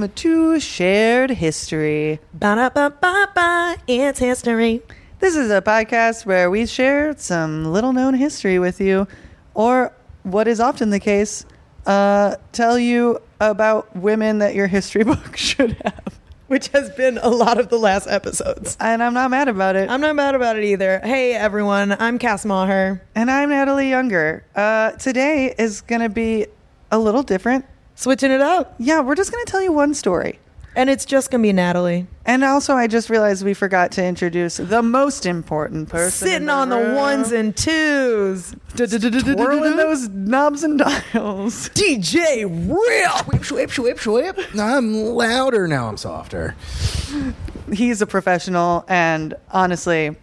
Welcome to Shared History. Ba-da-ba-ba-ba, it's history. This is a podcast where we share some little known history with you, or what is often the case, uh, tell you about women that your history book should have. Which has been a lot of the last episodes. And I'm not mad about it. I'm not mad about it either. Hey everyone, I'm Cass Maher. and I'm Natalie Younger. Uh, today is going to be a little different. Switching it up. Yeah, we're just going to tell you one story. And it's just gonna be Natalie. And also, I just realized we forgot to introduce the most important person. in Sitting on the ones and twos. twirling those knobs and dials. DJ Real. Whip, whip, whip, whip. I'm louder now. I'm softer. He's a professional, and honestly,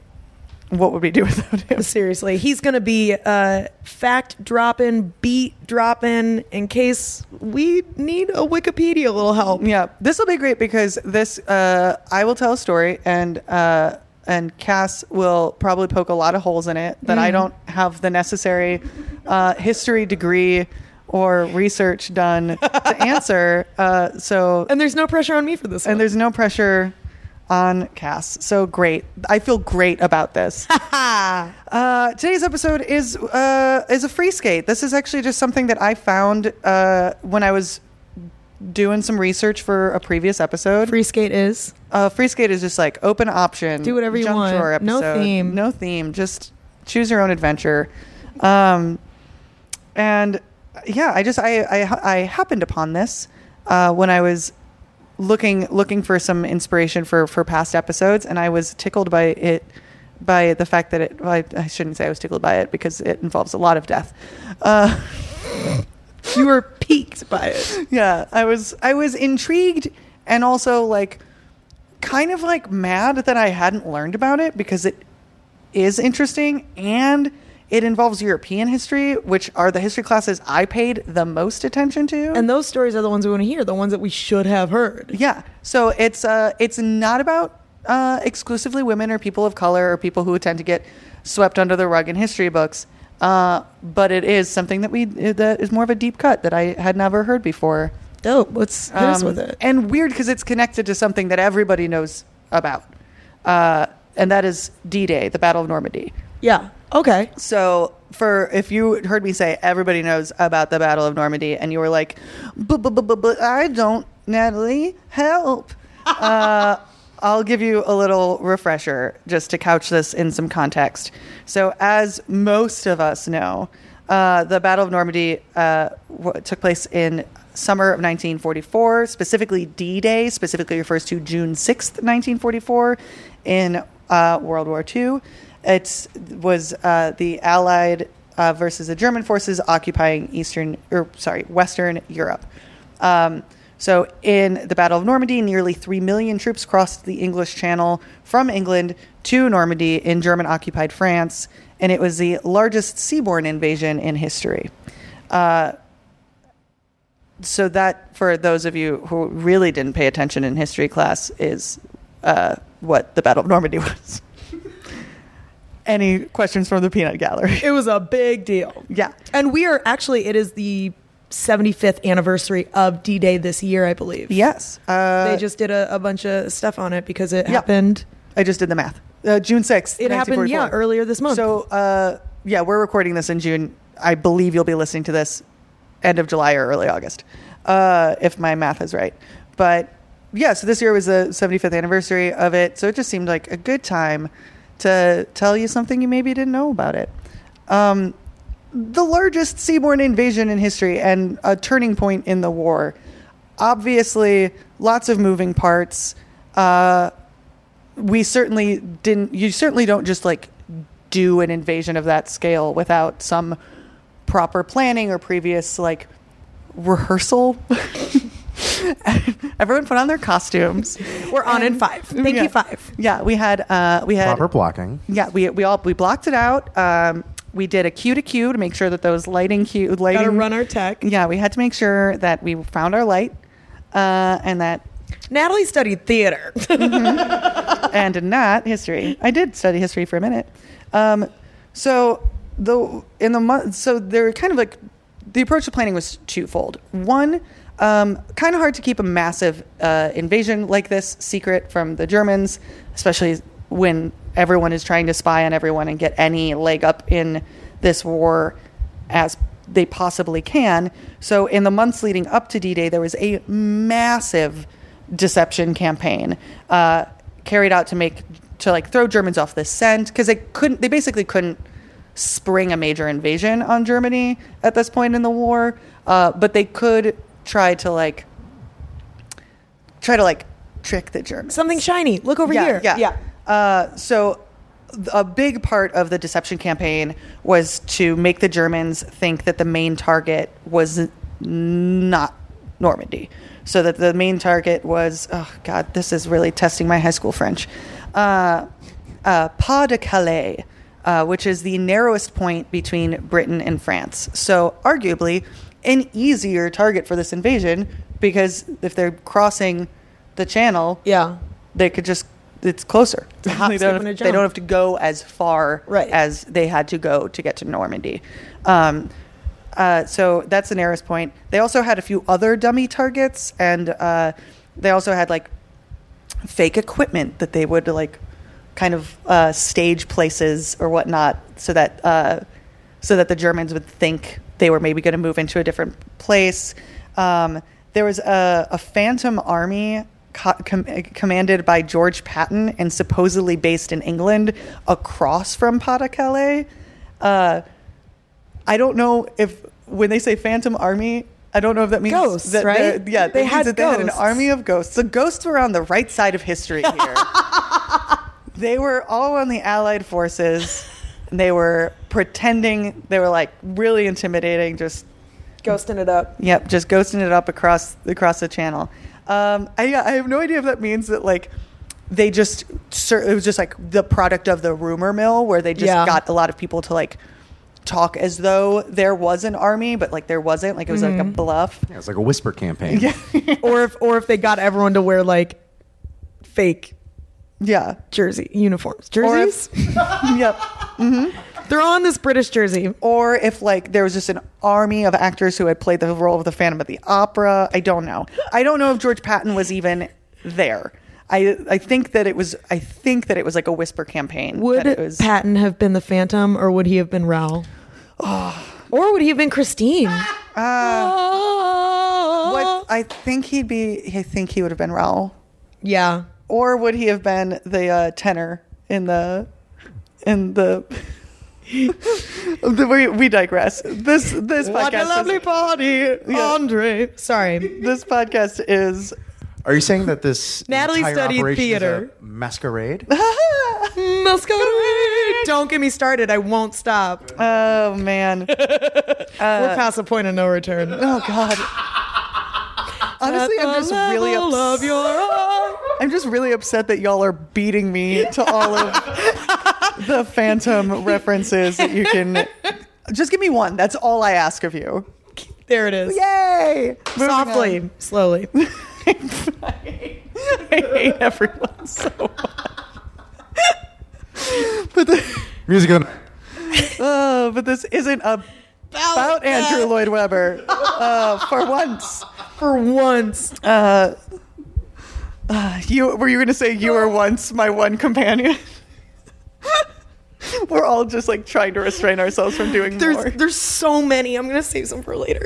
what would we do without him? Seriously, he's gonna be uh, fact dropping, beat dropping in case we need a Wikipedia little help. Yeah, this will be great because this uh, I will tell a story, and uh, and Cass will probably poke a lot of holes in it that I don't have the necessary uh, history degree or research done to answer. Uh, so And there's no pressure on me for this one. and there's no pressure on Cass. So great. I feel great about this. uh, today's episode is uh, is a free skate. This is actually just something that I found uh, when I was doing some research for a previous episode. Free skate is. Uh, free skate is just like open option. Do whatever you want. drawer No theme. No theme. Just choose your own adventure. Um, and yeah, I just I I, I happened upon this uh, when I was looking looking for some inspiration for for past episodes, and I was tickled by it by the fact that it. Well, I, I shouldn't say I was tickled by it because it involves a lot of death. Uh, You were piqued by it. yeah i was i was intrigued and also like kind of like mad that i hadn't learned about it because it is interesting and it involves european history which are the history classes i paid the most attention to And those stories are the ones we want to hear, the ones that we should have heard. yeah so it's uh it's not about uh exclusively women or people of color or people who tend to get swept under the rug in history books uh but it is something that we that is more of a deep cut that i had never heard before Dope. Let's hit Um, with it. And weird because it's connected to something that everybody knows about, uh, and that is D-Day, the Battle of Normandy. Yeah. Okay. So, for if you heard me say everybody knows about the Battle of Normandy, and you were like, "But, I don't, Natalie, help." uh, I'll give you a little refresher just to couch this in some context. So, as most of us know, uh, the Battle of Normandy uh, w- took place in summer of 1944. Specifically, D-Day specifically refers to June 6th, 1944, in uh, World War II. It was uh, the Allied uh, versus the German forces occupying Eastern, or sorry, Western Europe. Um, so, in the Battle of Normandy, nearly 3 million troops crossed the English Channel from England to Normandy in German occupied France, and it was the largest seaborne invasion in history. Uh, so, that, for those of you who really didn't pay attention in history class, is uh, what the Battle of Normandy was. Any questions from the peanut gallery? It was a big deal. Yeah. And we are actually, it is the 75th anniversary of D Day this year, I believe. Yes. Uh, They just did a, a bunch of stuff on it because it Yeah. happened. I just did the math. Uh, June 6th. It happened, yeah, earlier this month. So, uh, yeah, we're recording this in June. I believe you'll be listening to this end of July or early August, uh, if my math is right. But yeah, so this year was the 75th anniversary of it. So it just seemed like a good time to tell you something you maybe didn't know about it. Um, the largest seaborne invasion in history and a turning point in the war. Obviously, lots of moving parts. Uh, we certainly didn't you certainly don't just like do an invasion of that scale without some proper planning or previous like rehearsal Everyone put on their costumes. We're on in five. Thank Yeah. you, five. Yeah, we had uh, we had Proper blocking. yeah we we all we blocked it out. Um, we did a cue to cue to make sure that those lighting cue lighting Gotta run our tech. Yeah, we had to make sure that we found our light, uh, and that Natalie studied theater. and not history. I did study history for a minute. Um, so the in the month, so they're kind of like the approach to planning was twofold. One, um, kind of hard to keep a massive uh, invasion like this secret from the Germans, especially when everyone is trying to spy on everyone and get any leg up in this war as they possibly can. So in the months leading up to D-Day, there was a massive deception campaign uh, carried out to make to like throw Germans off the scent because they couldn't. They basically couldn't spring a major invasion on Germany at this point in the war, uh, but they could try to like try to like trick the Germans. Something shiny. Look over Yeah, here. Yeah. Uh, so a big part of the deception campaign was to make the Germans think that the main target was not Normandy. So that the main target was, oh God, this is really testing my high school French. Uh, uh, Pas de Calais, uh, which is the narrowest point between Britain and France. So arguably an easier target for this invasion because if they're crossing the channel, Yeah. they could just it's closer. they, don't have, they don't have to go as far Right. as they had to go to get to Normandy. Um, uh, so that's the nearest point. They also had a few other dummy targets, and uh, they also had like fake equipment that they would like kind of uh, stage places or whatnot, so that uh, so that the Germans would think they were maybe going to move into a different place. Um, there was a, a phantom army co- com- commanded by George Patton and supposedly based in England across from Pas de Calais. Uh, I don't know if when they say phantom army, I don't know if that means Ghosts, that right? Yeah, They had that they had an army of ghosts. The ghosts were on the right side of history here. they were all on the Allied forces. And they were pretending. They were like really intimidating. Just Ghosting it up. Yep, just ghosting it up across across the channel. Um, I I have no idea if that means that like they just it was just like the product of the rumor mill where they just Yeah. got a lot of people to like talk as though there was an army, but like there wasn't. Like it was like a bluff. Yeah, it was like a whisper campaign. Yeah, or if or if they got everyone to wear like fake yeah. jersey uniforms. Or Jerseys? if, yep. They're on this British jersey. Or if like there was just an army of actors who had played the role of the Phantom of the Opera. I don't know. I don't know if George Patton was even there. I I think that it was I think that it was like a whisper campaign. Would was, Patton have been the Phantom or would he have been Raoul? or would he have been Christine? Uh, what I think he'd be I think he would have been Raoul. Yeah. Or would he have been the uh, tenor in the in the the- we, we digress. This this podcast What a lovely is, party, Andre. Sorry. this podcast is Are you saying that this Natalie studied operation is theater. a masquerade? Masquerade. Don't get me started. I won't stop. oh man. We're past the point of no return. Oh God. Honestly, I'm just really upset. I'm just really upset that y'all are beating me to all of the Phantom references that you can. Just give me one. That's all I ask of you. There it is. Yay! Moving Softly, on. slowly. I hate everyone so much. but the, Music on. oh, but this isn't a about Andrew Lloyd Webber. Uh, for once, For once. uh, uh, you were you going to say you were once my one companion? We're all just like trying to restrain ourselves from doing There's more. there's so many. I'm gonna save some for later.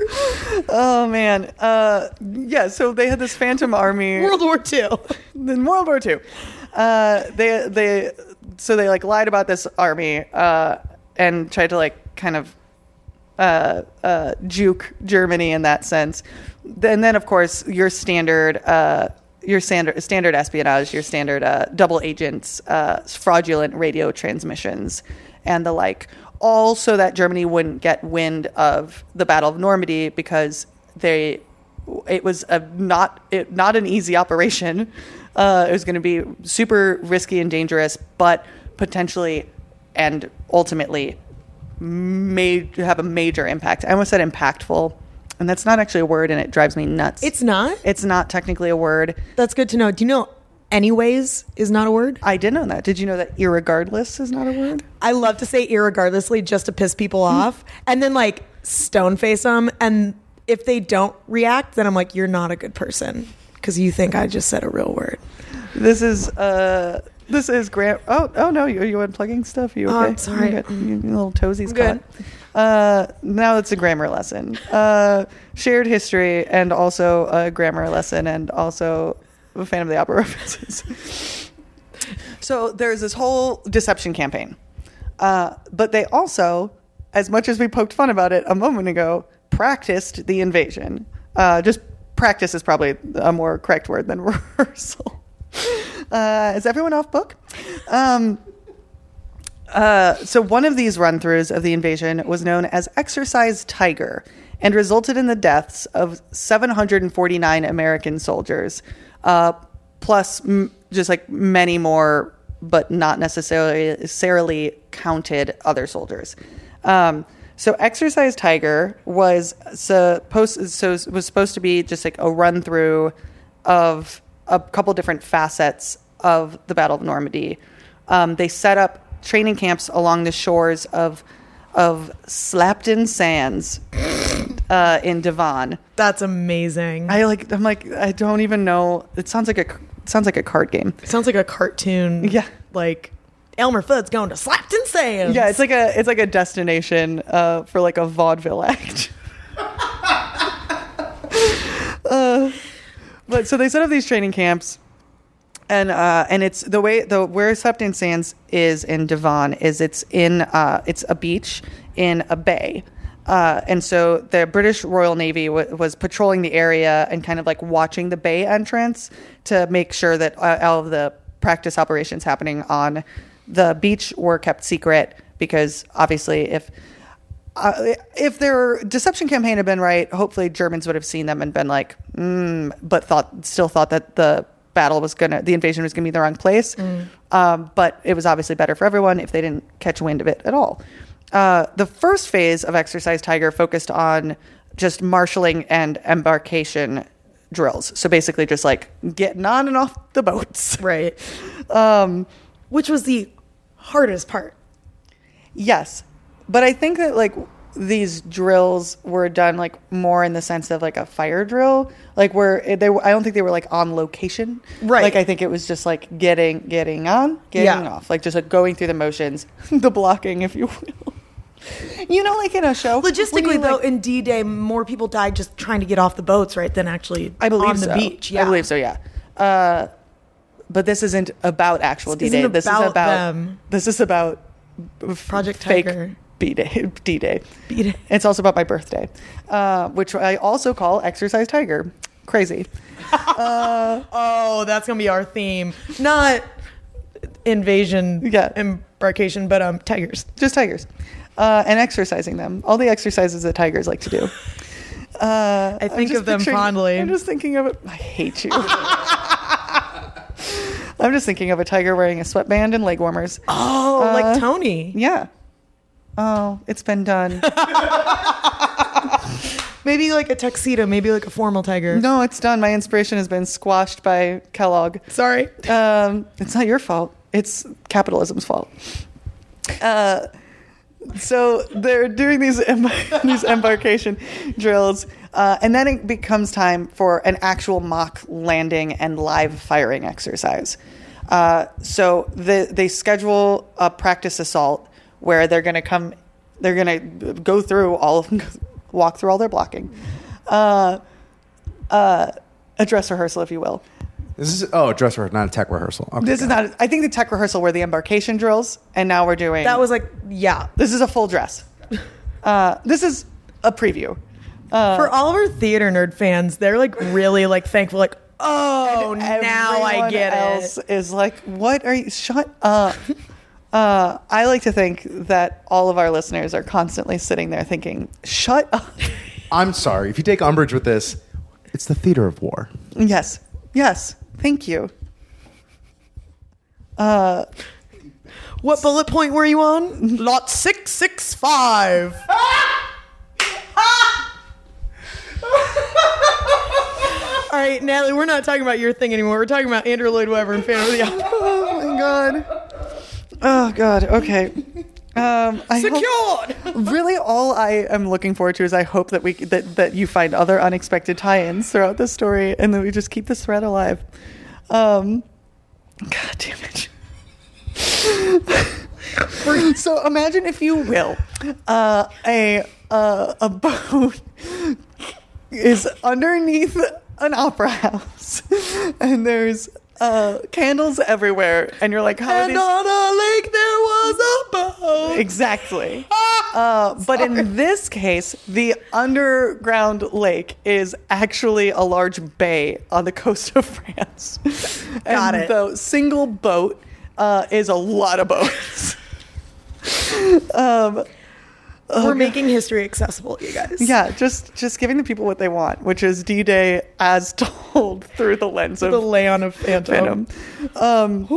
Oh man, uh, yeah. So they had this Phantom Army. World War II. in World War II. Uh, they they so they like lied about this army uh, and tried to like kind of uh, uh, juke Germany in that sense. And then of course your standard uh, your standard standard espionage, your standard uh, double agents, uh, fraudulent radio transmissions, and the like. All so that Germany wouldn't get wind of the Battle of Normandy because they it was a not it, not an easy operation. Uh, it was going to be super risky and dangerous, but potentially and ultimately made have a major impact. I almost said impactful, and that's not actually a word, and it drives me nuts. It's not? It's not technically a word. That's good to know. Do you know anyways is not a word? I did know that. Did you know that irregardless is not a word? I love to say irregardlessly just to piss people off and then like stone face them. And if they don't react, then I'm like, you're not a good person because you think I just said a real word. This is uh this is Grant. Oh oh no, you you unplugging stuff? You okay? Oh, I'm sorry. You got- your little toesies Good. caught. Uh, now it's a grammar lesson. Uh, shared history and also a grammar lesson and also a Phantom of the Opera references. so there's this whole deception campaign, uh, but they also, as much as we poked fun about it a moment ago, practiced the invasion. Uh, just practice is probably a more correct word than rehearsal. Uh, is everyone off book? Um, uh, so one of these run-throughs of the invasion was known as Exercise Tiger and resulted in the deaths of 749 American soldiers, uh, plus m- just like many more, but not necessarily necessarily counted other soldiers. Um, so Exercise Tiger was supposed so was supposed to be just like a run through of a couple different facets of the Battle of Normandy. Um, they set up training camps along the shores of of Slapton Sands uh, in Devon. That's amazing. I like. I'm like. I don't even know. It sounds like a. It sounds like a card game. It sounds like a cartoon. Yeah. Like Elmer Fudd's going to Slapton Sands. Yeah, it's like a. It's like a destination uh, for like a vaudeville act. uh, but so they set up these training camps, and uh, and it's the way the where Slapton Sands is in Devon is it's in uh, it's a beach in a bay. Uh, and so the British Royal Navy w- was patrolling the area and kind of like watching the bay entrance to make sure that uh, all of the practice operations happening on the beach were kept secret because obviously if uh, if their deception campaign had been right, hopefully Germans would have seen them and been like, mm, but thought still thought that the battle was gonna, the invasion was gonna be the wrong place. Um, but it was obviously better for everyone if they didn't catch wind of it at all. Uh, the first phase of Exercise Tiger focused on just marshaling and embarkation drills. So basically, just like getting on and off the boats. right. Um, Which was the hardest part. Yes, but I think that like these drills were done like more in the sense of like a fire drill, like where they. were- I don't think they were like on location. Right. Like I think it was just like getting getting on, getting Yeah. off, like just like going through the motions, the blocking, if you will. You know, like in a show. Logistically, you, though, like- in D Day, more people died just trying to get off the boats, right, than actually I believe on the so. beach. Yeah, I believe so. Yeah. Uh, but this isn't about actual D Day. This is about about. them. This is about Project fake Tiger. B Day. D Day. B-Day. It's also about my birthday, uh, which I also call Exercise Tiger. Crazy. Oh, that's gonna be our theme. Not invasion, Yeah. embarkation, but um, tigers. Just tigers. Uh, and exercising them. All the exercises that tigers like to do. Uh, I think of them fondly. I'm just thinking of it. I hate you. I'm just thinking of a tiger wearing a sweatband and leg warmers. Oh, Uh, like Tony. Yeah. Oh, it's been done. Maybe like a tuxedo. Maybe like a formal tiger. no, it's done. My inspiration has been squashed by Kellogg. Sorry. Um, it's not your fault. It's capitalism's fault. Uh, so they're doing these em- these embarkation drills, uh, and then it becomes time for an actual mock landing and live firing exercise. Uh, so the, they schedule a practice assault where they're going to come, they're going to go through all of them, walk through all their blocking, uh, uh, a dress rehearsal, if you will. This is oh dress rehearsal, not a tech rehearsal. Okay, This is got it. not. I think the tech rehearsal were the embarkation drills, and now we're doing. That was like, yeah. This is a full dress. Uh, this is a preview. Uh, For all of our theater nerd fans, they're like really like thankful. Like, oh, now I get else it. Is like, what are you? Shut up. Uh, I like to think that all of our listeners are constantly sitting there thinking, "Shut up." I'm sorry if you take umbrage with this. It's the theater of war. Yes. Yes. Thank you. Uh, What bullet point were you on? Lot six six five. All right, Natalie, we're not talking about your thing anymore. We're talking about Andrew Lloyd Webber and Phantom of the Opera. oh my god. Oh god. Okay. Um, I hope- really all I am looking forward to is I hope that we that, that you find other unexpected tie-ins throughout the story and that we just keep this thread alive. Um, God damn it. so imagine if you will uh, a uh, a boat is underneath an opera house and there's uh, candles everywhere and you're like how And on a lake there was a boat. Exactly. Uh, but in this case, the underground lake is actually a large bay on the coast of France. Got and it. The single boat uh, is a lot of boats. um, We're making history accessible, you guys. yeah, just just giving the people what they want, which is D-Day as told through the lens of The Leon of Phantom. Phantom. Um,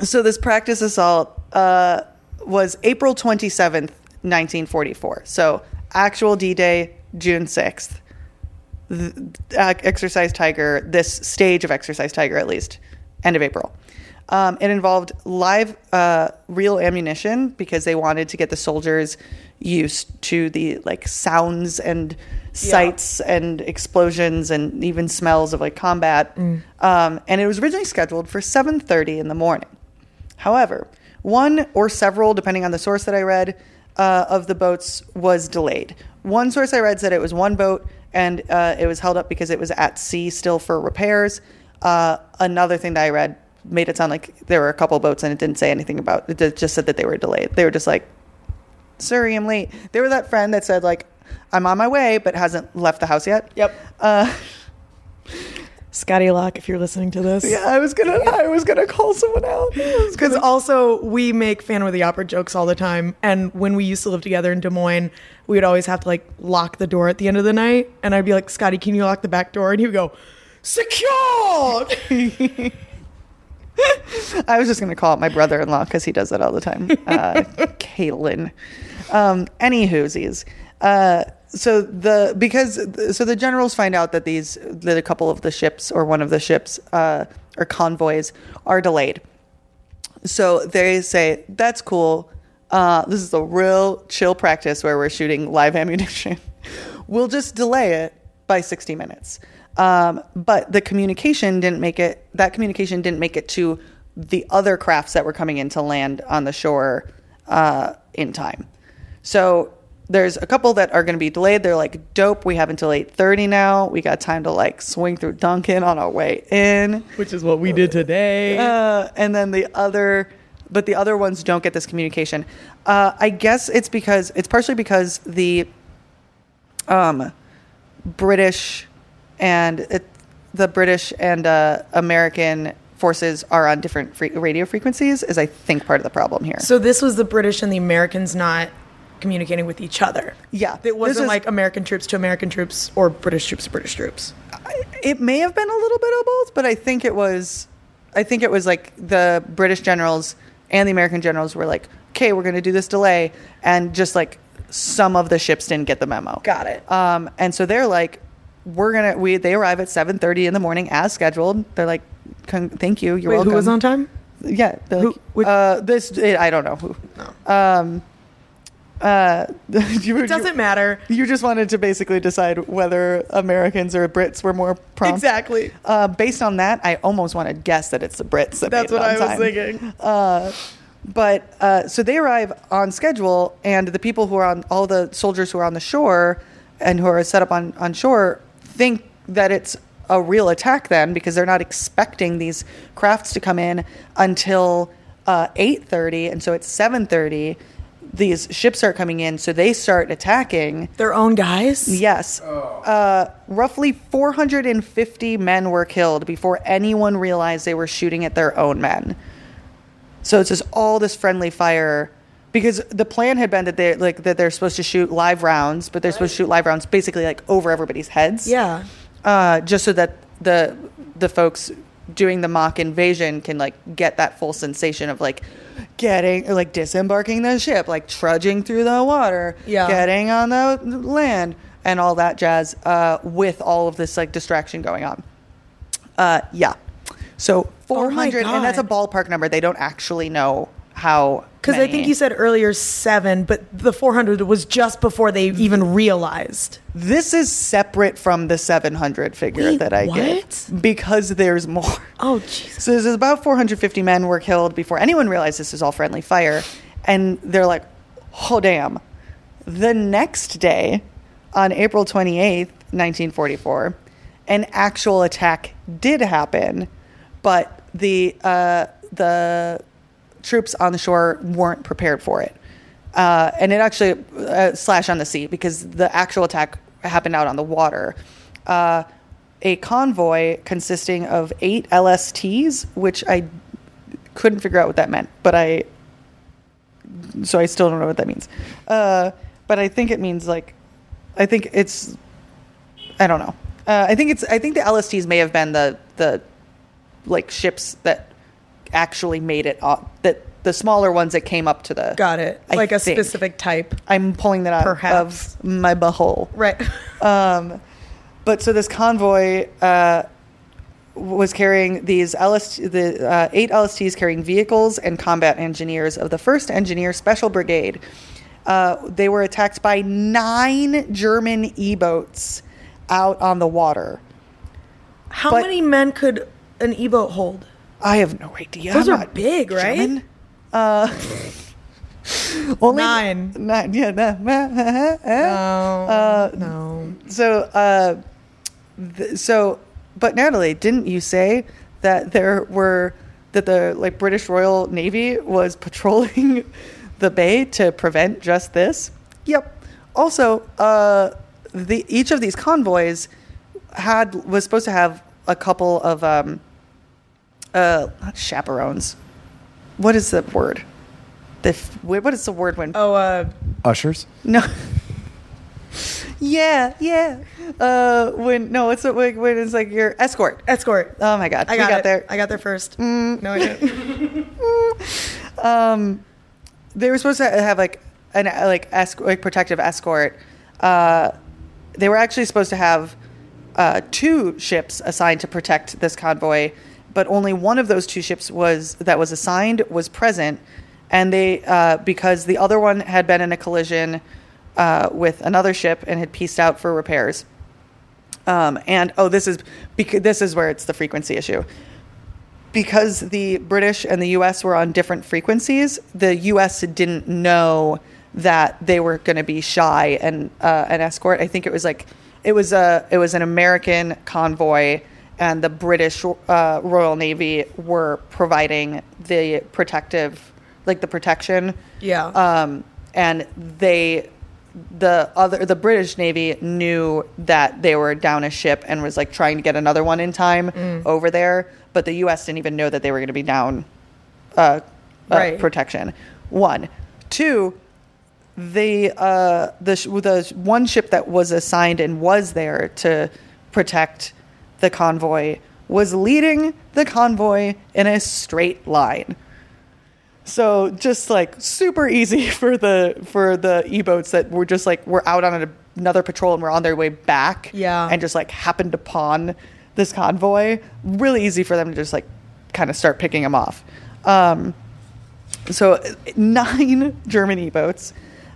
so this practice assault uh, was April 27th, 1944. So actual D-Day, June 6th. Uh, Exercise Tiger, this stage of Exercise Tiger at least, end of April. Um, it involved live, uh, real ammunition because they wanted to get the soldiers used to the like sounds and sights and explosions and even smells of like combat. Um, and it was originally scheduled for 7:30 in the morning. However, one or several, depending on the source that I read, uh, of the boats was delayed. One source I read said it was one boat and uh, it was held up because it was at sea still for repairs. Uh, another thing that I read made it sound like there were a couple boats and it didn't say anything about it. It just said that they were delayed. They were just like, sorry, I'm late. They were that friend that said, like, I'm on my way, but hasn't left the house yet. Yep. Uh, Scotty Locke, if you're listening to this. yeah, I was gonna, I was gonna call someone out. Because gonna- also we make Phantom of the Opera jokes all the time, and when we used to live together in Des Moines, we would always have to like lock the door at the end of the night, and I'd be like, "Scotty, can you lock the back door?" And he would go, "Secured." I was just going to call it my brother-in-law because he does that all the time. Uh, Caitlin. Um, any whoosies. Uh, so the because so the generals find out that these that a couple of the ships or one of the ships uh, or convoys are delayed. So they say that's cool. Uh, this is a real chill practice where we're shooting live ammunition. we'll just delay it by 60 minutes. Um, but the communication didn't make it. That communication didn't make it to the other crafts that were coming in to land on the shore uh, in time. So there's a couple that are going to be delayed. They're like, dope. We have until 8:30 now. We got time to like swing through Dunkin' on our way in. Which is what we did today. Uh, and then the other, but the other ones don't get this communication. Uh, I guess it's because it's partially because the um, British and it, the British and uh, American forces are on different fre- radio frequencies. Is I think part of the problem here. so this was the British and the Americans not communicating with each other. Yeah, It wasn't is- like American troops to American troops or British troops to British troops. it may have been a little bit of both, but I think it was, I think it was like the British generals and the American generals were like, okay, we're going to do this delay, and just like some of the ships didn't get the memo. Got it. Um, and so they're like, we're gonna we they arrive at seven thirty in the morning as scheduled. They're like, thank you, you're Wait, welcome. who was on time? Yeah, Who- like, which- uh, this I don't know who. Um, uh, you, It doesn't matter. You just wanted to basically decide whether Americans or Brits were more prompt. Exactly. Uh, based on that, I almost want to guess that it's the Brits. That That's what on I was thinking. Uh, but uh, so they arrive on schedule, and the people who are on all the soldiers who are on the shore and who are set up on, on shore think that it's a real attack then because they're not expecting these crafts to come in until uh, 8.30 and so it's 7.30 these ships are coming in so they start attacking Their own guys? Yes. Uh, roughly 450 men were killed before anyone realized they were shooting at their own men. So it's just all this friendly fire because the plan had been that they like that they're supposed to shoot live rounds, but they're supposed to shoot live rounds basically like over everybody's heads. Yeah. uh, just so that the the folks doing the mock invasion can like get that full sensation of like getting like disembarking the ship, like trudging through the water, Yeah. getting on the land, and all that jazz uh, with all of this like distraction going on. Uh, yeah. So Oh 400, and that's a ballpark number. They don't actually know how. Because I think you said earlier seven, but the 400 was just before they even realized. This is separate from the 700 figure Wait, that I get. what? because there's more. Oh, Jesus. So there's about 450 men were killed before anyone realized this was all friendly fire, and they're like, "Oh damn!" The next day, on April 28th, 1944, an actual attack did happen, but the uh, the troops on the shore weren't prepared for it. Uh, and it actually uh, slash on the sea because the actual attack happened out on the water. Uh, a convoy consisting of eight LSTs, which I couldn't figure out what that meant, but I so I still don't know what that means. Uh, but I think it means like I think it's I don't know. Uh, I think it's I think the LSTs may have been the the like ships that actually made it up that the smaller ones that came up to the Got it. I like a think. specific type. I'm pulling that out Perhaps. of my butthole. Right. Um, but so this convoy uh, was carrying these LST, the uh, eight LSTs carrying vehicles and combat engineers of the First Engineer Special Brigade. Uh, they were attacked by nine German E-boats out on the water. How But- many men could an E boat hold? I have no idea. Those I'm are big, right? German. Uh, only Nine. Nine. Yeah. No. Uh, no. So, uh, th- so, but Natalie, didn't you say that there were that the like British Royal Navy was patrolling the bay to prevent just this? Yep. Also, uh, the each of these convoys had was supposed to have a couple of um, uh, not chaperones. What is the word? The f- what is the word when Oh, uh, Ushers. no. yeah, yeah. Uh, when no, it's when, when it's like your escort. escort. Oh my god, I we got, got it. there. I got there first. Mm. No, I didn't. um, they were supposed to have like an like esc- like protective escort. Uh, they were actually supposed to have uh, two ships assigned to protect this convoy, but only one of those two ships was that was assigned was present, and they uh, because the other one had been in a collision uh, with another ship and had pieced out for repairs. Um, and oh, this is because this is where it's the frequency issue because the British and the US were on different frequencies, the US didn't know that they were going to be shy and uh, an escort. I think it was like it was a it was an American convoy, and the British uh, Royal Navy were providing the protective, like the protection. Yeah. Um, and they the other the British Navy knew that they were down a ship and was like trying to get another one in time Mm. over there, but the U.S. didn't even know that they were going to be down uh, uh, Right. protection. One, two, the uh, the sh- the one ship that was assigned and was there to protect the convoy was leading the convoy in a straight line. So just like super easy for the for the e-boats that were just like we're out on another patrol and we're on their way back. Yeah. And just like happened upon this convoy. Really easy for them to just like kind of start picking them off. Um, so nine German e-boats.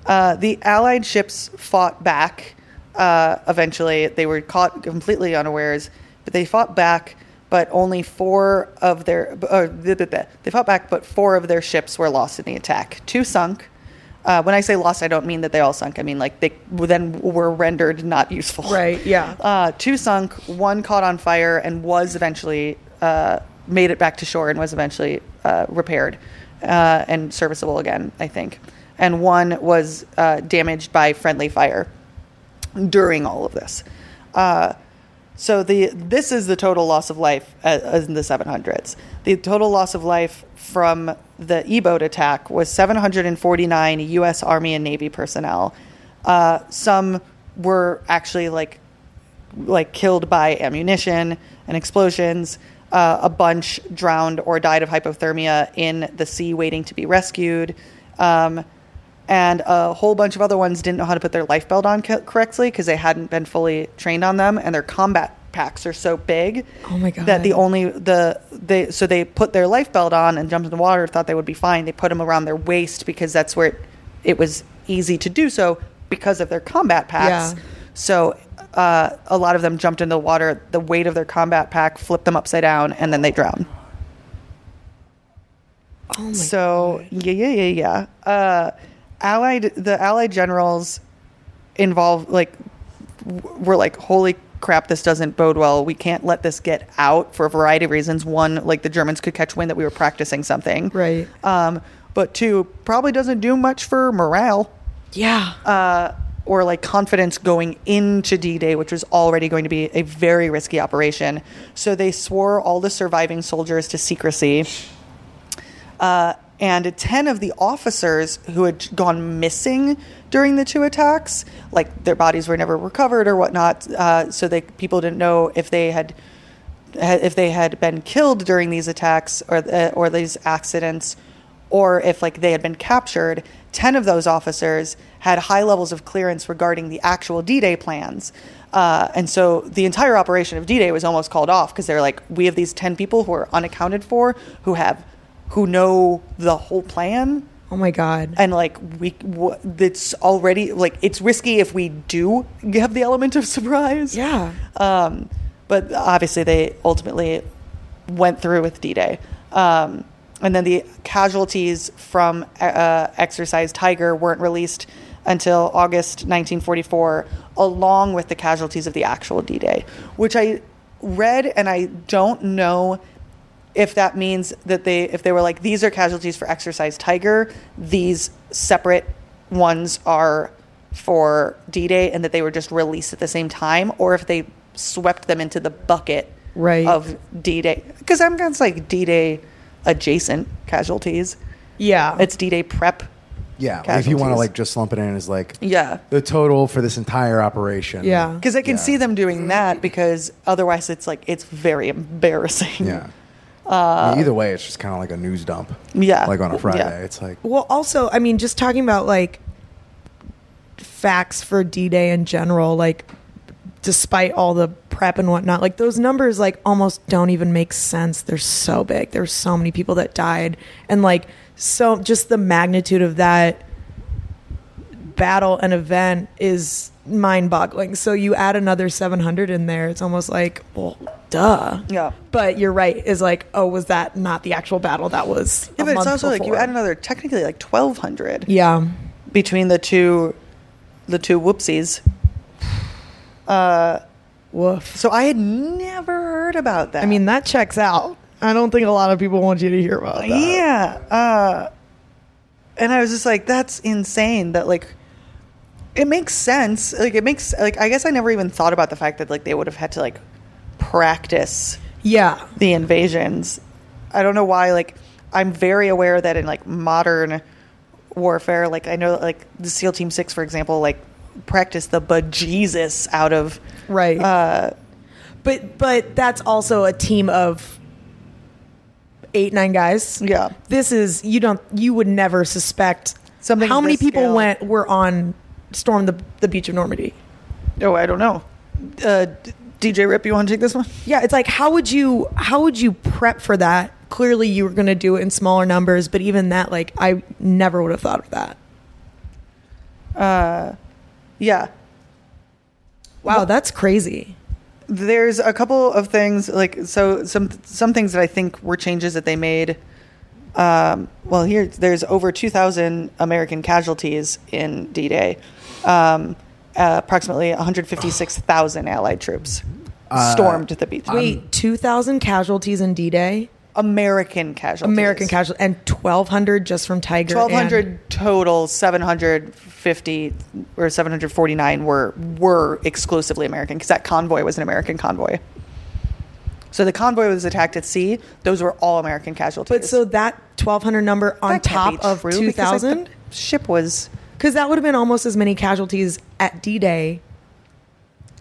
Uh, the Allied ships fought back. Uh, eventually, they were caught completely unawares, but they fought back. But only four of their uh, th- th- th- they fought back, but four of their ships were lost in the attack. Two sunk. Uh, when I say lost, I don't mean that they all sunk. I mean like they then were rendered not useful. Right, yeah. Uh, two sunk. One caught on fire and was eventually uh, made it back to shore and was eventually uh, repaired uh, and serviceable again. I think. And one was uh, damaged by friendly fire during all of this. Uh, so the this is the total loss of life uh, in the 700s. The total loss of life from the E-boat attack was 749 U.S. Army and Navy personnel. Uh, some were actually like like killed by ammunition and explosions. Uh, a bunch drowned or died of hypothermia in the sea waiting to be rescued. Um, and a whole bunch of other ones didn't know how to put their life belt on co- correctly because they hadn't been fully trained on them, and their combat packs are so big Oh my God. that the only the they so they put their life belt on and jumped in the water, thought they would be fine. They put them around their waist because that's where it, it was easy to do so because of their combat packs. Yeah. So uh, a lot of them jumped into the water. The weight of their combat pack flipped them upside down, and then they drowned. Oh my so yeah, yeah, yeah, yeah. Uh, allied the allied generals involved like w- were like, holy crap, this doesn't bode well. We can't let this get out for a variety of reasons. One, like the Germans could catch wind that we were practicing something, Right. Um, but two, probably doesn't do much for morale Yeah. uh, or like confidence going into D Day, which was already going to be a very risky operation. So they swore all the surviving soldiers to secrecy. Uh, and 10 of the officers who had gone missing during the two attacks, like their bodies were never recovered or whatnot, uh, so they, people didn't know if they had if they had been killed during these attacks or uh, or these accidents or if like they had been captured 10 of those officers had high levels of clearance regarding the actual d-day plans. Uh, and so the entire operation of d-day was almost called off because they're like we have these 10 people who are unaccounted for who have who know the whole plan oh my god. and like we w- it's already like it's risky if we do have the element of surprise yeah. um, but obviously, they ultimately went through with D Day. Um, and then the casualties from uh, Exercise Tiger weren't released until August 1944, along with the casualties of the actual D Day, which I read and I don't know if that means that they if they were like these are casualties for exercise tiger these separate ones are for d-day and that they were just released at the same time or if they swept them into the bucket Right. of d-day because i'm kind of like d-day adjacent casualties Yeah. it's d-day prep Yeah, like if you want to Casualties. like just lump it in as like yeah the total for this entire operation. Yeah. because i can Yeah. see them doing that because otherwise it's like it's very embarrassing Yeah. Mean, uh, either way, it's just kind of like a news dump. Yeah. Like on a Friday, Yeah. it's like Well, also, I mean, just talking about like facts for D Day in general, like despite all the prep and whatnot, like those numbers like almost don't even make sense. They're so big. There's so many people that died, and like so just the magnitude of that battle and event is mind-boggling. So you add another 700 in there, it's almost like, well, duh. yeah But you're right. Is like, oh, was that not the actual battle? That was. yeah but it's also like you add another technically like 1200 Yeah. between the two the two whoopsies Uh, Woof. so i had never heard about that I mean, that checks out. I don't think a lot of people want you to hear about that. yeah uh and i was just like that's insane that like it makes sense like it makes like i guess i never even thought about the fact that like they would have had to like practice Yeah. the invasions. I don't know why. Like, I'm very aware that in like modern warfare, like I know like the SEAL Team Six, for example, like practice the bejesus out of Right. uh, but but that's also a team of eight nine guys. yeah. This is you don't you would never suspect Something How many people scale. went were on storm the the beach of Normandy? Oh, I don't know. Uh, DJ Rip, you want to take this one? Yeah, it's like how would you how would you prep for that? Clearly, you were going to do it in smaller numbers, but even that, like, I never would have thought of that. Uh, yeah. Wow, that's crazy. there's a couple of things like so some some things that I think were changes that they made. Um, well, here there's over 2,000 American casualties in D-Day. Um, uh, approximately 156,000 Allied troops stormed the beach. Wait, two thousand casualties in D Day, American casualties. American casualties, and twelve hundred just from Tiger. and- 1,200 total. 750 or 749 were were exclusively American because that convoy was an American convoy. So the convoy was attacked at sea. Those were all American casualties. But so that twelve hundred number on That top of true two because, like, thousand, the ship was because that would have been almost as many casualties at D Day.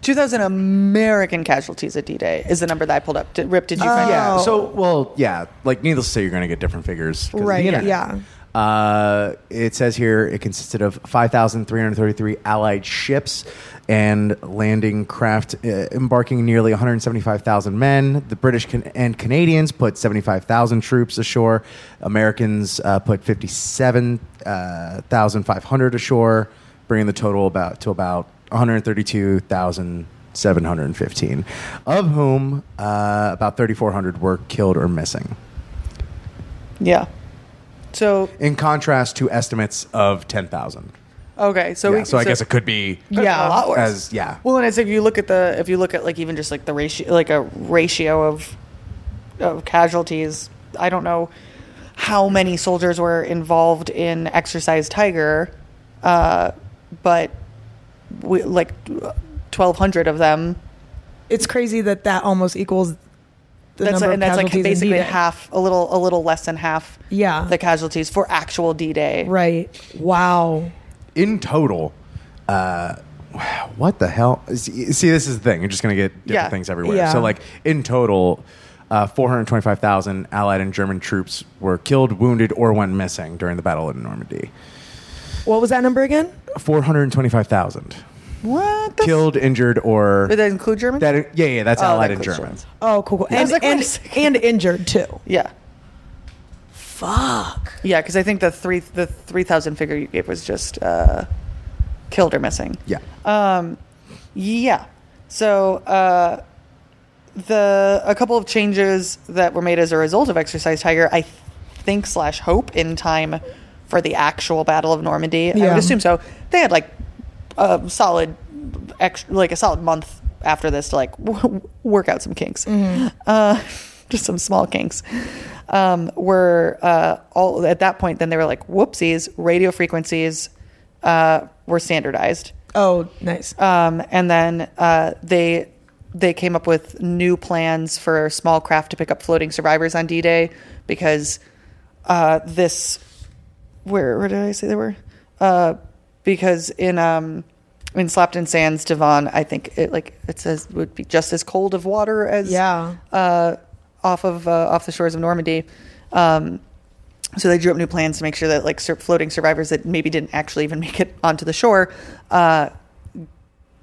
2,000 American casualties at D-Day is the number that I pulled up. Did, Rip, did you find Yeah. out? So, well, yeah. Like, needless to say, you're going to get different figures. 'cause of the Right, internet. yeah. Uh, it says here it consisted of 5,333 Allied ships and landing craft, uh, embarking nearly 175,000 men. The British can- and Canadians put 75,000 troops ashore. Americans uh, put 57,500 ashore, bringing the total about to about 132,715, of whom uh, about 3,400 were killed or missing. yeah. So, In contrast to estimates of 10,000. okay. So, Yeah, we, so I guess it could be yeah, a lot worse. as yeah. Well, and it's if you look at the if you look at like even just like the ratio like a ratio of of casualties, I don't know how many soldiers were involved in Exercise Tiger, uh, but we, like twelve hundred of them. It's crazy that that almost equals the That's number and of that's like casualties in basically D-Day. half, a little a little less than half. Yeah. the casualties for actual D Day. Right. Wow. In total, uh, what the hell? See, see, this is the thing. You're just going to get different Yeah. things everywhere. Yeah. So, like, in total, uh, 425,000 Allied and German troops were killed, wounded, or went missing during the Battle of Normandy. What was that number again? 425,000 What? That's- killed, injured, or Did that include Germans? that. Yeah, yeah, that's Oh, Allied that and includes German. Germans. Oh, cool. cool. I And, was like, wait a and, and injured too. Yeah. Fuck. Yeah, because I think the three the three thousand figure you gave was just uh, killed or missing. Yeah. Um, yeah. So uh, the a couple of changes that were made as a result of Exercise Tiger, I think slash hope in time for the actual Battle of Normandy. I Yeah. would assume so. They had like a solid, ex- like a solid month after this to like w- work out some kinks, uh, just some small kinks. Um, were uh, all at that point? Then they were like, whoopsies, radio frequencies uh, were standardized. Oh, nice. Um, and then uh, they they came up with new plans for small craft to pick up floating survivors on D-Day because uh, this where where did I say they were? Uh, because in um in Slapton Sands, Devon, I think it like it says would be just as cold of water as Yeah. uh, off of uh, off the shores of Normandy. Um, so they drew up new plans to make sure that like sur- floating survivors that maybe didn't actually even make it onto the shore uh,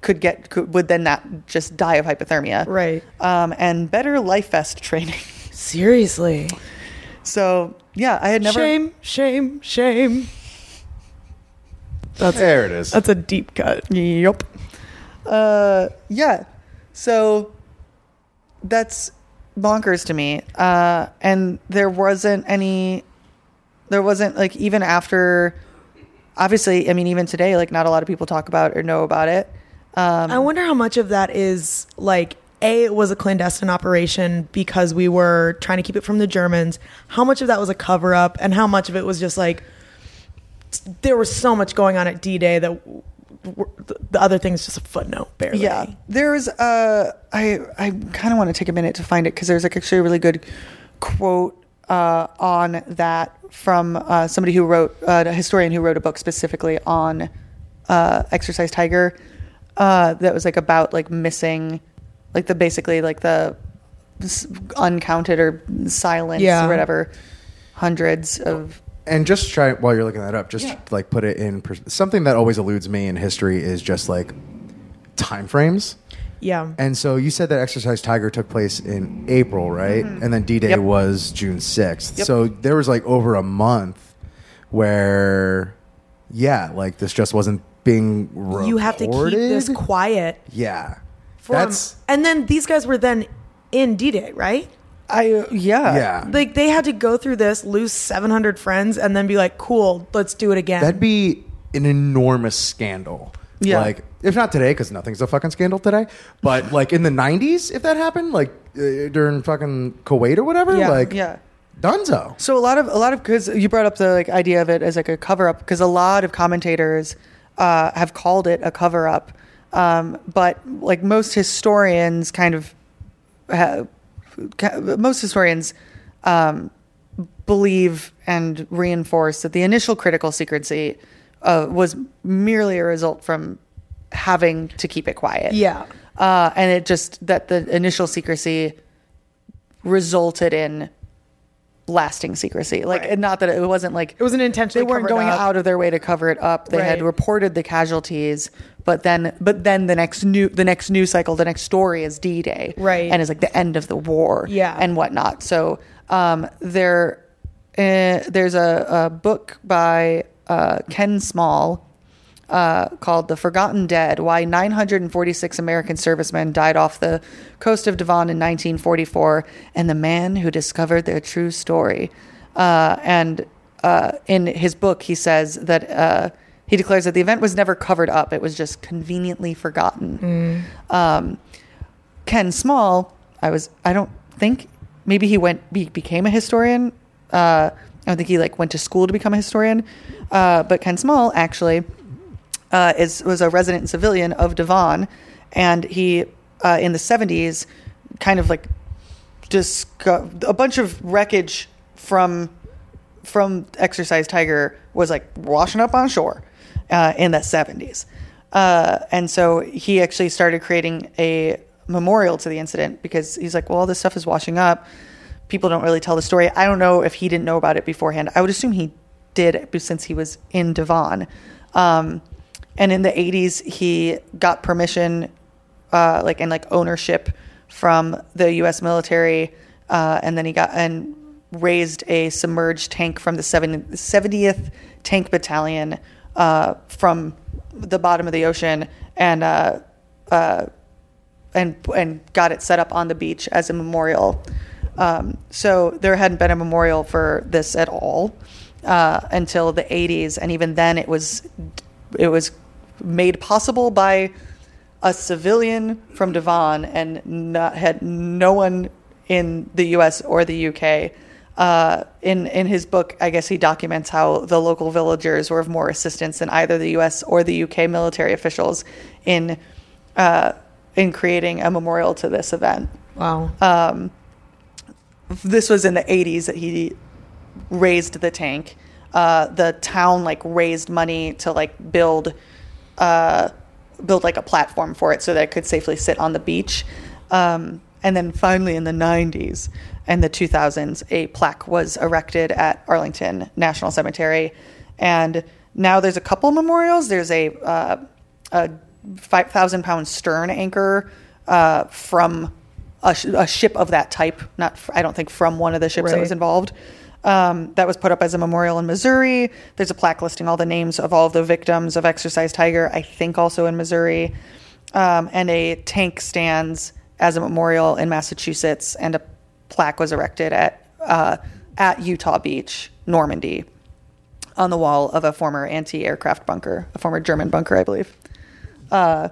could get could, would then not just die of hypothermia, Right. Um, and better life vest training. Seriously. so yeah, I had never. Shame, shame, shame. That's There it is. that's a deep cut. Yep. Uh, yeah. So that's bonkers to me. Uh, and there wasn't any. There wasn't like even after. Obviously, I mean, even today, like not a lot of people talk about or know about it. Um, I wonder how much of that is like a it was a clandestine operation because we were trying to keep it from the Germans. How much of that was a cover up, and how much of it was just like there was so much going on at D Day that the other thing is just a footnote, barely. Yeah, there's. Uh, I I kind of want to take a minute to find it because there's like actually a really good quote uh, on that from uh, somebody who wrote uh, a historian who wrote a book specifically on uh, Exercise Tiger. Uh, that was like about like missing, like the basically like the uncounted or silence Yeah. or whatever hundreds of and just try while you're looking that up just Yeah. like put it in pers- something that always eludes me in history is just like time frames yeah. and so you said that exercise tiger took place in april right and then d-day Mm-hmm. Yep. was june 6th Yep. so there was like over a month where yeah like this just wasn't being reported. You have to keep this quiet. yeah that's and then these guys were then in D Day, right? I yeah yeah Like they had to go through this, lose 700 friends, and then be like, "Cool, let's do it again." That'd be an enormous scandal. Yeah. Like, if not today, because nothing's a fucking scandal today, but like in the 90s, if that happened, like uh, during fucking Kuwait or whatever, Yeah. like, yeah. dunzo. So a lot of a lot of because you brought up the like idea of it as like a cover up because a lot of commentators uh, have called it a cover up, um, but like most historians kind of ha ca- most historians um, believe and reinforce that the initial critical secrecy uh, was merely a result from having to keep it quiet. Yeah. uh, and it just that the initial secrecy resulted in lasting secrecy. Like, Right. and not that it wasn't like It wasn't they weren't going out of their way to cover it up. They had reported the casualties, but then but then the next new the next news cycle, the next story is D Day, Right. and is like the end of the war, Yeah. and whatnot. So um, there, uh, there's a, a book by uh, Ken Small. Uh, called The Forgotten Dead Why 946 American Servicemen Died Off the Coast of Devon in 1944 and the Man Who Discovered Their True Story. Uh, and uh, in his book, he says that uh, he declares that the event was never covered up, it was just conveniently forgotten. Um, Ken Small, I was, I don't think, maybe he went, be, became a historian. Uh, I don't think he like went to school to become a historian. Uh, but Ken Small actually uh, is was a resident civilian of Devon, and he uh, in the seventies kind of like just a bunch of wreckage from from Exercise Tiger was like washing up on shore uh, in the seventies, uh, and so he actually started creating a memorial to the incident because he's like, well, all this stuff is washing up. People don't really tell the story. I don't know if he didn't know about it beforehand. I would assume he did since he was in Devon. Um, and in the 80s, he got permission, uh, like and like ownership from the U.S. military, uh, and then he got and raised a submerged tank from the 70, 70th Tank Battalion uh, from the bottom of the ocean, and uh, uh, and and got it set up on the beach as a memorial. Um, so there hadn't been a memorial for this at all uh, until the 80s, and even then it was it was made possible by a civilian from Devon and not, had no one in the U.S. or the U.K. Uh, in in his book, I guess he documents how the local villagers were of more assistance than either the U.S. or the U.K. military officials in uh, in creating a memorial to this event. Wow. Um, this was in the 80s that he raised the tank. Uh, the town like raised money to like build uh, build like a platform for it so that it could safely sit on the beach. Um, and then finally in the 90s and the 2000s, a plaque was erected at Arlington National Cemetery. And now there's a couple memorials. There's a, uh, a 5,000 pound stern anchor uh, from a, sh- a ship of that type, not, f- I don't think from one of the ships that was involved. Um, that was put up as a memorial in Missouri. There's a plaque listing all the names of all of the victims of Exercise Tiger, I think also in Missouri. Um, and a tank stands as a memorial in Massachusetts, and a plaque was erected at, uh, at Utah Beach, Normandy, on the wall of a former anti aircraft bunker, a former German bunker, I believe. Uh,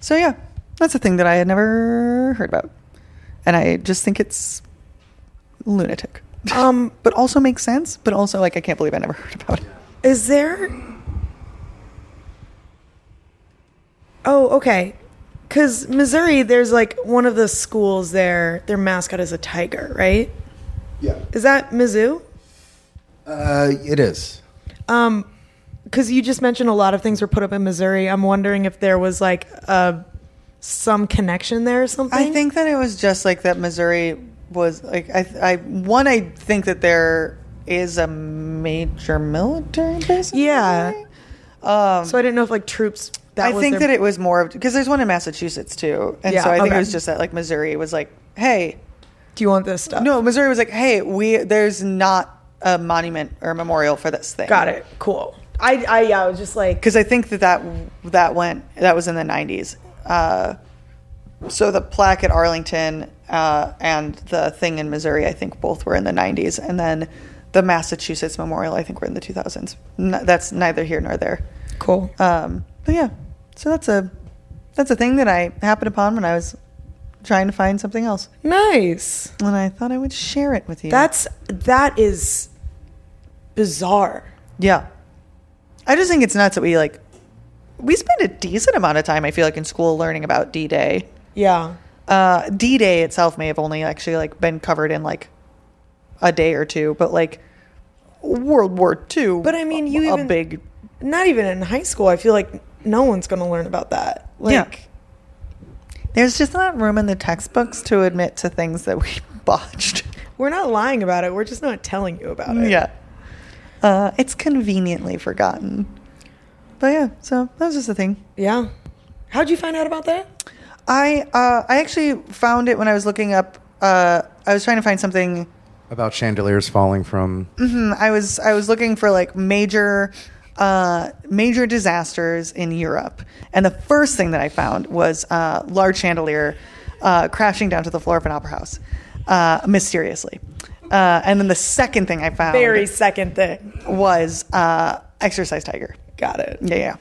so, yeah, that's a thing that I had never heard about. And I just think it's lunatic Um, but also makes sense. But also, like, I can't believe I never heard about it. is there? Oh, okay. Because Missouri, there's like one of the schools there. Their mascot is a tiger, right? Yeah. Is that Mizzou? Uh, it is. Um, because you just mentioned a lot of things were put up in Missouri. I'm wondering if there was like uh some connection there or something. I think that it was just like that. Missouri was like I. I one. I think that there is a major military base. Yeah. Um, so. I didn't know if like troops. That I think their- that it was more of because there's one in Massachusetts too, and Yeah, so I think okay. it was just that like Missouri was like, hey, Do you want this stuff? no, Missouri was like, hey, we there's not a monument or a memorial for this thing. Got it. Cool. I, I, yeah, I was just like, because I think that, that that went that was in the 90s. Uh, so the plaque at Arlington uh, and the thing in Missouri, I think both were in the 90s, and then the Massachusetts Memorial, I think, were in the 2000s. N- that's neither here nor there. cool. Um, but yeah, so that's a that's a thing that I happened upon when I was trying to find something else, nice. and I thought I would share it with you. That's that is bizarre. Yeah. I just think it's nuts that we like we spend a decent amount of time I feel like in school learning about D-Day. Yeah. Uh D-Day itself may have only actually like been covered in like a day or two, but like World War II. But I mean, you a even- big Not even in high school. I feel like no one's going to learn about that. Like, Yeah. There's just not room in the textbooks to admit to things that we botched. We're not lying about it. We're just not telling you about it. Yeah. Uh, it's conveniently forgotten. But yeah, so that was just a thing. Yeah. How'd you find out about that? I uh, I actually found it when I was looking up. Uh, I was trying to find something. About chandeliers falling from. hmm, I was I was looking for like major uh, major disasters in Europe, and the first thing that I found was uh, large chandelier uh, crashing down to the floor of an opera house uh, mysteriously. Uh, and then the second thing I found Very second thing. was uh, exercise tiger. Got it. Yeah, yeah.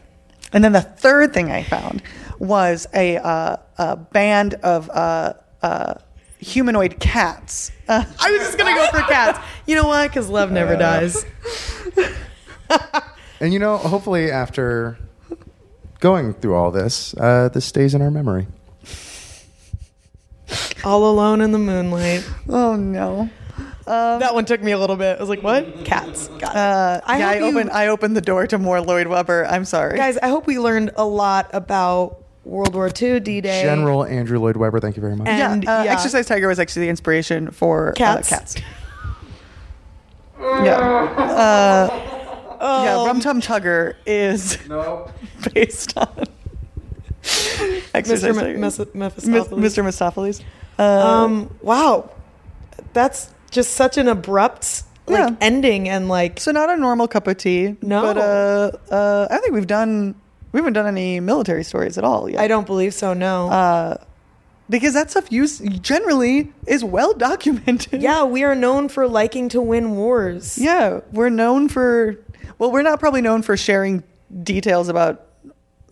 And then the third thing I found was a, uh, a band of uh, uh, humanoid cats. Uh, I was just gonna go for cats. You know why? Because love never dies. And you know, hopefully, after going through all this, uh, this stays in our memory. All alone in the moonlight. oh no. that one took me a little bit. I was like, "What? Cats?" Got it. Uh, I yeah, I hope you- opened. I opened the door to more Lloyd Webber. I'm sorry, Guys, I hope we learned a lot about World War II, D-Day. General Andrew Lloyd Webber, thank you very much. And- yeah, uh, yeah. Exercise Tiger was actually the inspiration for Cats. Uh, cats. Yeah. Uh, yeah, Rum Tum Tugger is no based on Exercise Mr. Tiger. Mes- Mephistopheles. Mr. Mistoffelees. Uh, Um, wow, that's just such an abrupt like Yeah. ending and like so not a normal cup of tea. No. but uh, uh, I think we've done. We haven't done any military stories at all yet. I don't believe so. No. Uh, because that stuff use generally is well documented. yeah, we are known for liking to win wars. Yeah, we're known for. Well, we're not probably known for sharing details about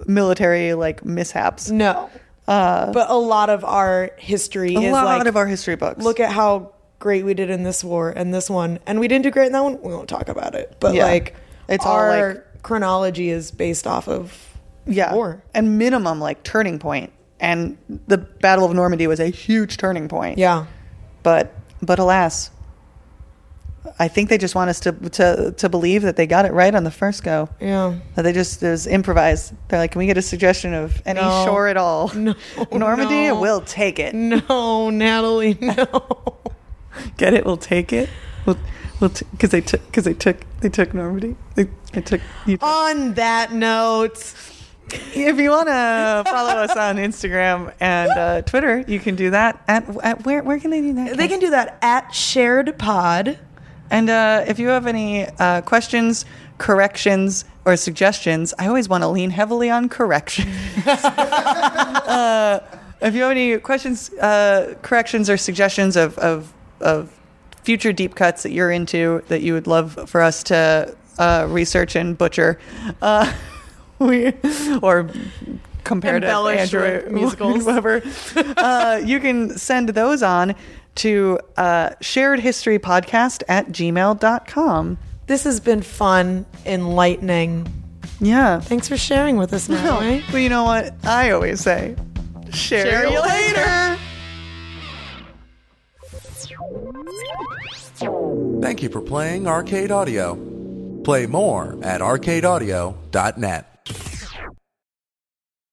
military like mishaps. No. Uh, But a lot of our history a lot like of our history books. look at how great we did in this war and this one, and we didn't do great in that one. We won't talk about it. But Yeah. like, It's all, our like- chronology is based off of yeah, war. and minimum like turning point. And the Battle of Normandy was a huge turning point. Yeah. but but alas, I think they just want us to to to believe that they got it right on the first go. Yeah. That they just there's improvised. They're like, can we get a suggestion of any No. shore at all? No, Normandy, no. we'll take it. No, Natalie, no. Get it? We'll take it. We'll we'll because they took because they took they took Normandy. They, they took you. Took, On that note, if you want to follow us on Instagram and uh, Twitter, you can do that. At, at where where can they do that? they can do that at Shared Pod. And uh, if you have any uh, questions, corrections, or suggestions, I always want to lean heavily on corrections. uh, if you have any questions, uh, corrections, or suggestions of, of, of future deep cuts that you're into that you would love for us to uh, research and butcher, uh, we or compare to Embellish Andrew with musicals. whoever, uh, you can send those on to uh, shared history podcast at gmail.com. This has been fun, enlightening. Yeah. Thanks for sharing with us, Natalie. Well, you know what I always say? Share, you later. Thank you for playing Arcade Audio. Play more at arcadeaudio.net.